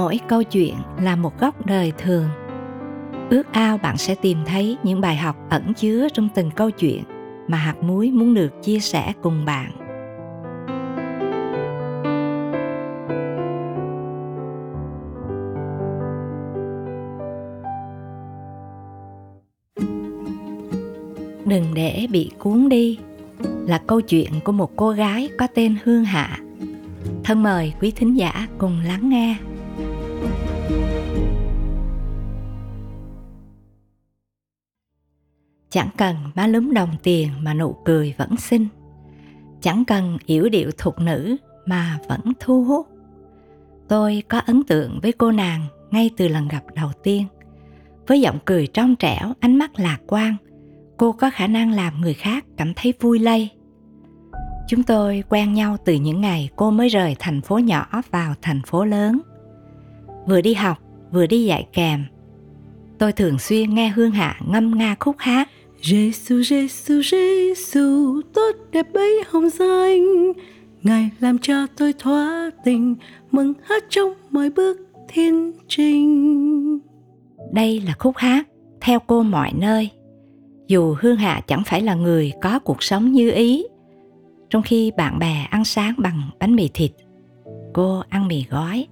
mỗi câu chuyện là một góc đời thường. Ước ao bạn sẽ tìm thấy những bài học ẩn chứa trong từng câu chuyện mà hạt muối muốn được chia sẻ cùng bạn. Đừng để bị cuốn đi là câu chuyện của một cô gái có tên hương hạ. Thân mời quý thính giả cùng lắng nghe. Chẳng cần má lúm đồng tiền mà nụ cười vẫn xinh. Chẳng cần yểu điệu thục nữ mà vẫn thu hút. Tôi có ấn tượng với cô nàng ngay từ lần gặp đầu tiên. Với giọng cười trong trẻo, ánh mắt lạc quan, cô có khả năng làm người khác cảm thấy vui lây. Chúng tôi quen nhau từ những ngày cô mới rời thành phố nhỏ vào thành phố lớn. Vừa đi học, vừa đi dạy kèm. Tôi thường xuyên nghe hương hạ ngâm nga khúc hát. Giêsu Giêsu Giêsu tốt đẹp bấy hồng danh. Ngài làm cho tôi thỏa tình, mừng hát trong mọi bước thiên trình. Đây là khúc hát theo cô mọi nơi. Dù hương hạ chẳng phải là người có cuộc sống như ý, trong khi bạn bè ăn sáng bằng bánh mì thịt, cô ăn mì gói.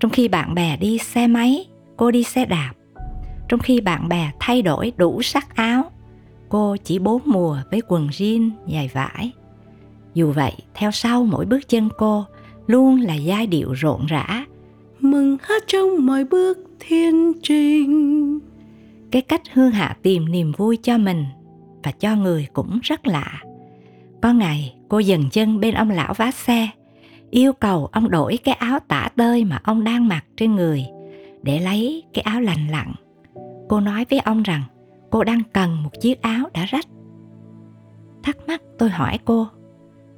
Trong khi bạn bè đi xe máy, cô đi xe đạp. Trong khi bạn bè thay đổi đủ sắc áo cô chỉ bốn mùa với quần jean dài vải. Dù vậy theo sau mỗi bước chân cô luôn là giai điệu rộn rã. Mừng hát trong mọi bước thiên trình. Cái cách hương hạ tìm niềm vui cho mình và cho người cũng rất lạ. Có ngày cô dừng chân bên ông lão vá xe yêu cầu ông đổi cái áo tả tơi mà ông đang mặc trên người để lấy cái áo lành lặn. Cô nói với ông rằng cô đang cần một chiếc áo đã rách. Thắc mắc tôi hỏi cô,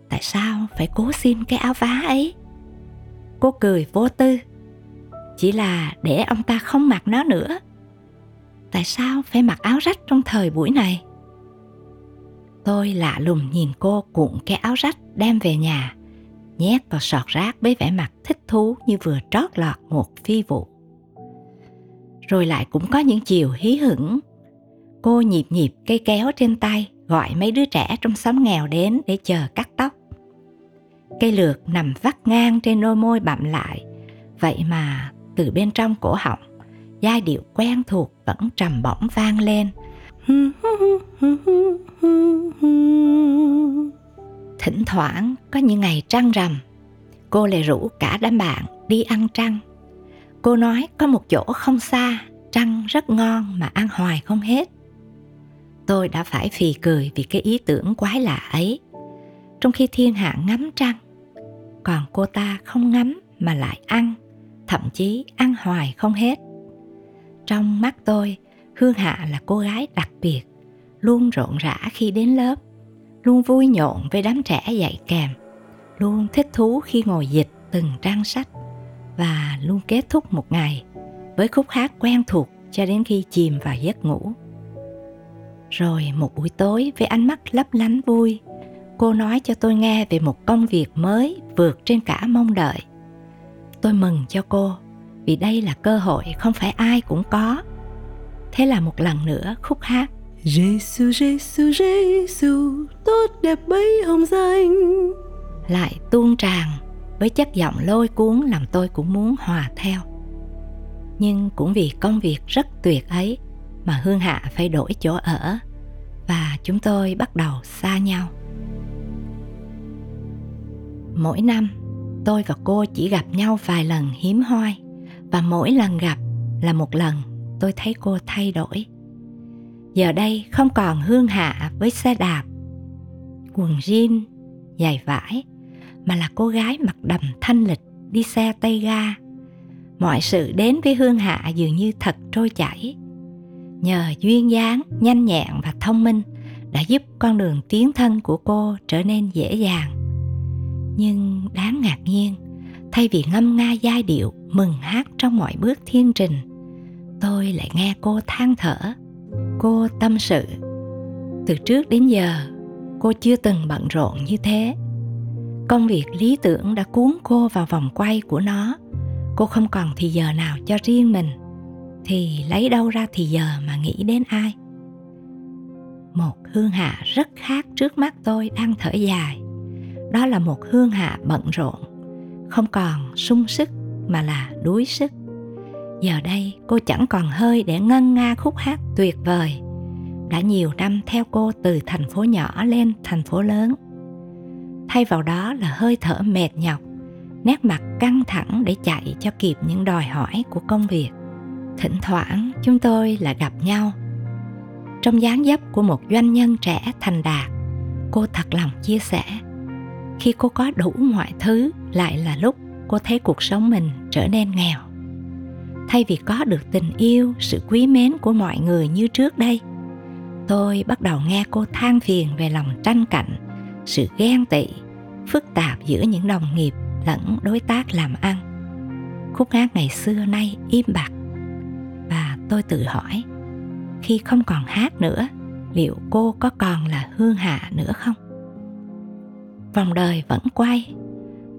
tại sao phải cố xin cái áo vá ấy? Cô cười vô tư, chỉ là để ông ta không mặc nó nữa. Tại sao phải mặc áo rách trong thời buổi này? Tôi lạ lùng nhìn cô cuộn cái áo rách đem về nhà, nhét vào sọt rác với vẻ mặt thích thú như vừa trót lọt một phi vụ. Rồi lại cũng có những chiều hí hửng cô nhịp nhịp cây kéo trên tay, gọi mấy đứa trẻ trong xóm nghèo đến để chờ cắt tóc. Cây lược nằm vắt ngang trên đôi môi bặm lại. Vậy mà, từ bên trong cổ họng, giai điệu quen thuộc vẫn trầm bổng vang lên. Thỉnh thoảng có những ngày trăng rằm, cô lại rủ cả đám bạn đi ăn trăng. Cô nói có một chỗ không xa, trăng rất ngon mà ăn hoài không hết tôi đã phải phì cười vì cái ý tưởng quái lạ ấy. Trong khi thiên hạ ngắm trăng, còn cô ta không ngắm mà lại ăn, thậm chí ăn hoài không hết. Trong mắt tôi, hương hạ là cô gái đặc biệt, luôn rộn rã khi đến lớp, luôn vui nhộn với đám trẻ dạy kèm, luôn thích thú khi ngồi dịch từng trang sách và luôn kết thúc một ngày với khúc hát quen thuộc cho đến khi chìm vào giấc ngủ rồi một buổi tối với ánh mắt lấp lánh vui cô nói cho tôi nghe về một công việc mới vượt trên cả mong đợi. Tôi mừng cho cô vì đây là cơ hội không phải ai cũng có. Thế là một lần nữa khúc hát. Giêsu Giêsu Giêsu tốt đẹp bấy hồng danh lại tuôn tràn với chất giọng lôi cuốn làm tôi cũng muốn hòa theo. Nhưng cũng vì công việc rất tuyệt ấy mà hương hạ phải đổi chỗ ở. Và chúng tôi bắt đầu xa nhau. Mỗi năm, tôi và cô chỉ gặp nhau vài lần hiếm hoi. Và mỗi lần gặp là một lần tôi thấy cô thay đổi. Giờ đây không còn hương hạ với xe đạp, quần jean, giày vải, mà là cô gái mặc đầm thanh lịch đi xe tay ga. Mọi sự đến với hương hạ dường như thật trôi chảy nhờ duyên dáng, nhanh nhẹn và thông minh đã giúp con đường tiến thân của cô trở nên dễ dàng. Nhưng đáng ngạc nhiên, thay vì ngâm nga giai điệu, mừng hát trong mọi bước thiên trình, tôi lại nghe cô than thở, cô tâm sự. Từ trước đến giờ, cô chưa từng bận rộn như thế. Công việc lý tưởng đã cuốn cô vào vòng quay của nó. Cô không còn thì giờ nào cho riêng mình thì lấy đâu ra thì giờ mà nghĩ đến ai? Một hương hạ rất khác trước mắt tôi đang thở dài. Đó là một hương hạ bận rộn, không còn sung sức mà là đuối sức. Giờ đây cô chẳng còn hơi để ngân nga khúc hát tuyệt vời. Đã nhiều năm theo cô từ thành phố nhỏ lên thành phố lớn. Thay vào đó là hơi thở mệt nhọc, nét mặt căng thẳng để chạy cho kịp những đòi hỏi của công việc thỉnh thoảng chúng tôi lại gặp nhau. Trong dáng dấp của một doanh nhân trẻ thành đạt, cô thật lòng chia sẻ, khi cô có đủ mọi thứ, lại là lúc cô thấy cuộc sống mình trở nên nghèo. Thay vì có được tình yêu, sự quý mến của mọi người như trước đây, tôi bắt đầu nghe cô than phiền về lòng tranh cạnh, sự ghen tị, phức tạp giữa những đồng nghiệp lẫn đối tác làm ăn. Khúc hát ngày xưa nay im bặt tôi tự hỏi, khi không còn hát nữa, liệu cô có còn là hương hạ nữa không? Vòng đời vẫn quay,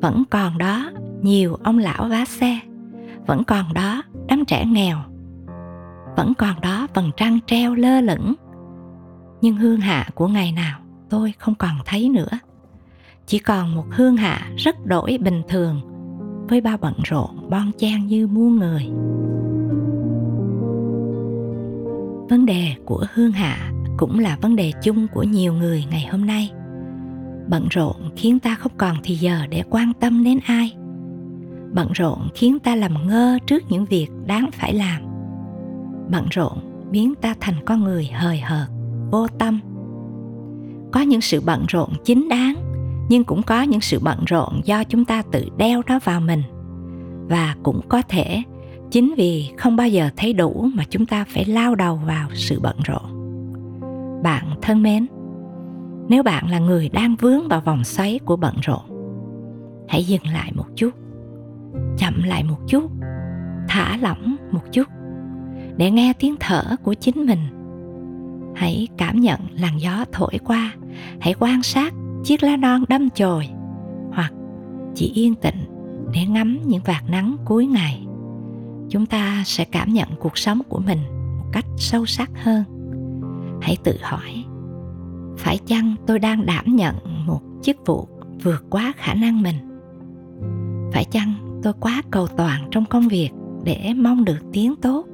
vẫn còn đó nhiều ông lão vá xe, vẫn còn đó đám trẻ nghèo, vẫn còn đó vầng trăng treo lơ lửng. Nhưng hương hạ của ngày nào tôi không còn thấy nữa. Chỉ còn một hương hạ rất đổi bình thường, với bao bận rộn bon chen như muôn người vấn đề của hương hạ cũng là vấn đề chung của nhiều người ngày hôm nay. Bận rộn khiến ta không còn thì giờ để quan tâm đến ai. Bận rộn khiến ta làm ngơ trước những việc đáng phải làm. Bận rộn biến ta thành con người hời hợt, vô tâm. Có những sự bận rộn chính đáng, nhưng cũng có những sự bận rộn do chúng ta tự đeo nó vào mình. Và cũng có thể chính vì không bao giờ thấy đủ mà chúng ta phải lao đầu vào sự bận rộn. Bạn thân mến, nếu bạn là người đang vướng vào vòng xoáy của bận rộn, hãy dừng lại một chút, chậm lại một chút, thả lỏng một chút để nghe tiếng thở của chính mình. Hãy cảm nhận làn gió thổi qua, hãy quan sát chiếc lá non đâm chồi hoặc chỉ yên tĩnh để ngắm những vạt nắng cuối ngày chúng ta sẽ cảm nhận cuộc sống của mình một cách sâu sắc hơn. Hãy tự hỏi, phải chăng tôi đang đảm nhận một chức vụ vượt quá khả năng mình? Phải chăng tôi quá cầu toàn trong công việc để mong được tiếng tốt?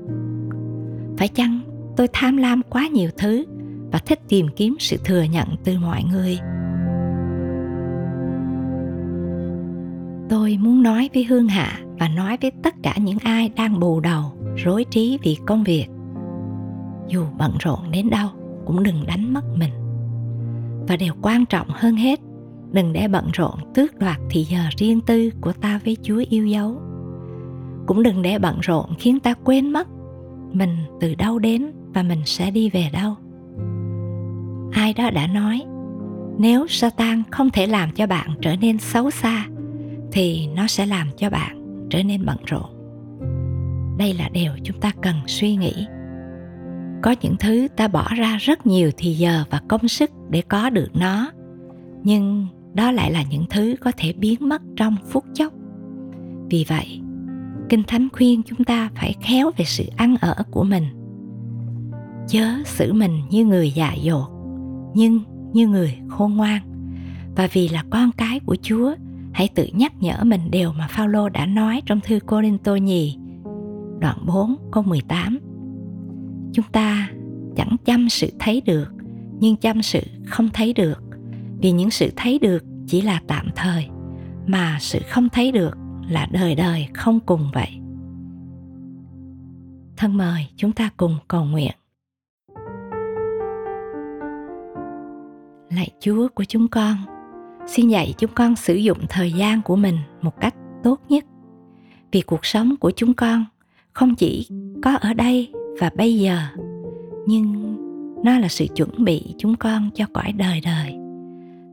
Phải chăng tôi tham lam quá nhiều thứ và thích tìm kiếm sự thừa nhận từ mọi người? Tôi muốn nói với hương hạ và nói với tất cả những ai đang bù đầu, rối trí vì công việc. Dù bận rộn đến đâu, cũng đừng đánh mất mình. Và điều quan trọng hơn hết, đừng để bận rộn tước đoạt thì giờ riêng tư của ta với chúa yêu dấu. Cũng đừng để bận rộn khiến ta quên mất mình từ đâu đến và mình sẽ đi về đâu. Ai đó đã nói, nếu satan không thể làm cho bạn trở nên xấu xa, thì nó sẽ làm cho bạn trở nên bận rộn. Đây là điều chúng ta cần suy nghĩ. Có những thứ ta bỏ ra rất nhiều thì giờ và công sức để có được nó, nhưng đó lại là những thứ có thể biến mất trong phút chốc. Vì vậy, kinh thánh khuyên chúng ta phải khéo về sự ăn ở của mình. Chớ xử mình như người già dột, nhưng như người khôn ngoan. Và vì là con cái của Chúa hãy tự nhắc nhở mình điều mà Phaolô đã nói trong thư Cô-rin-tô nhì, đoạn 4 câu 18 chúng ta chẳng chăm sự thấy được, nhưng chăm sự không thấy được. Vì những sự thấy được chỉ là tạm thời, mà sự không thấy được là đời đời không cùng vậy. Thân mời chúng ta cùng cầu nguyện. Lạy chúa của chúng con xin dạy chúng con sử dụng thời gian của mình một cách tốt nhất. Vì cuộc sống của chúng con không chỉ có ở đây và bây giờ, nhưng nó là sự chuẩn bị chúng con cho cõi đời đời.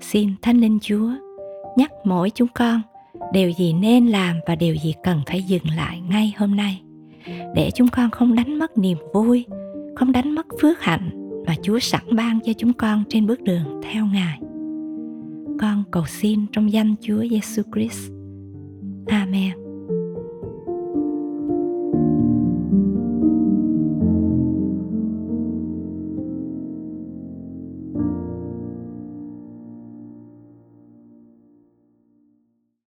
Xin thánh linh chúa nhắc mỗi chúng con điều gì nên làm và điều gì cần phải dừng lại ngay hôm nay, để chúng con không đánh mất niềm vui, không đánh mất phước hạnh mà chúa sẵn ban cho chúng con trên bước đường theo ngài con cầu xin trong danh chúa giêsu christ. Amen.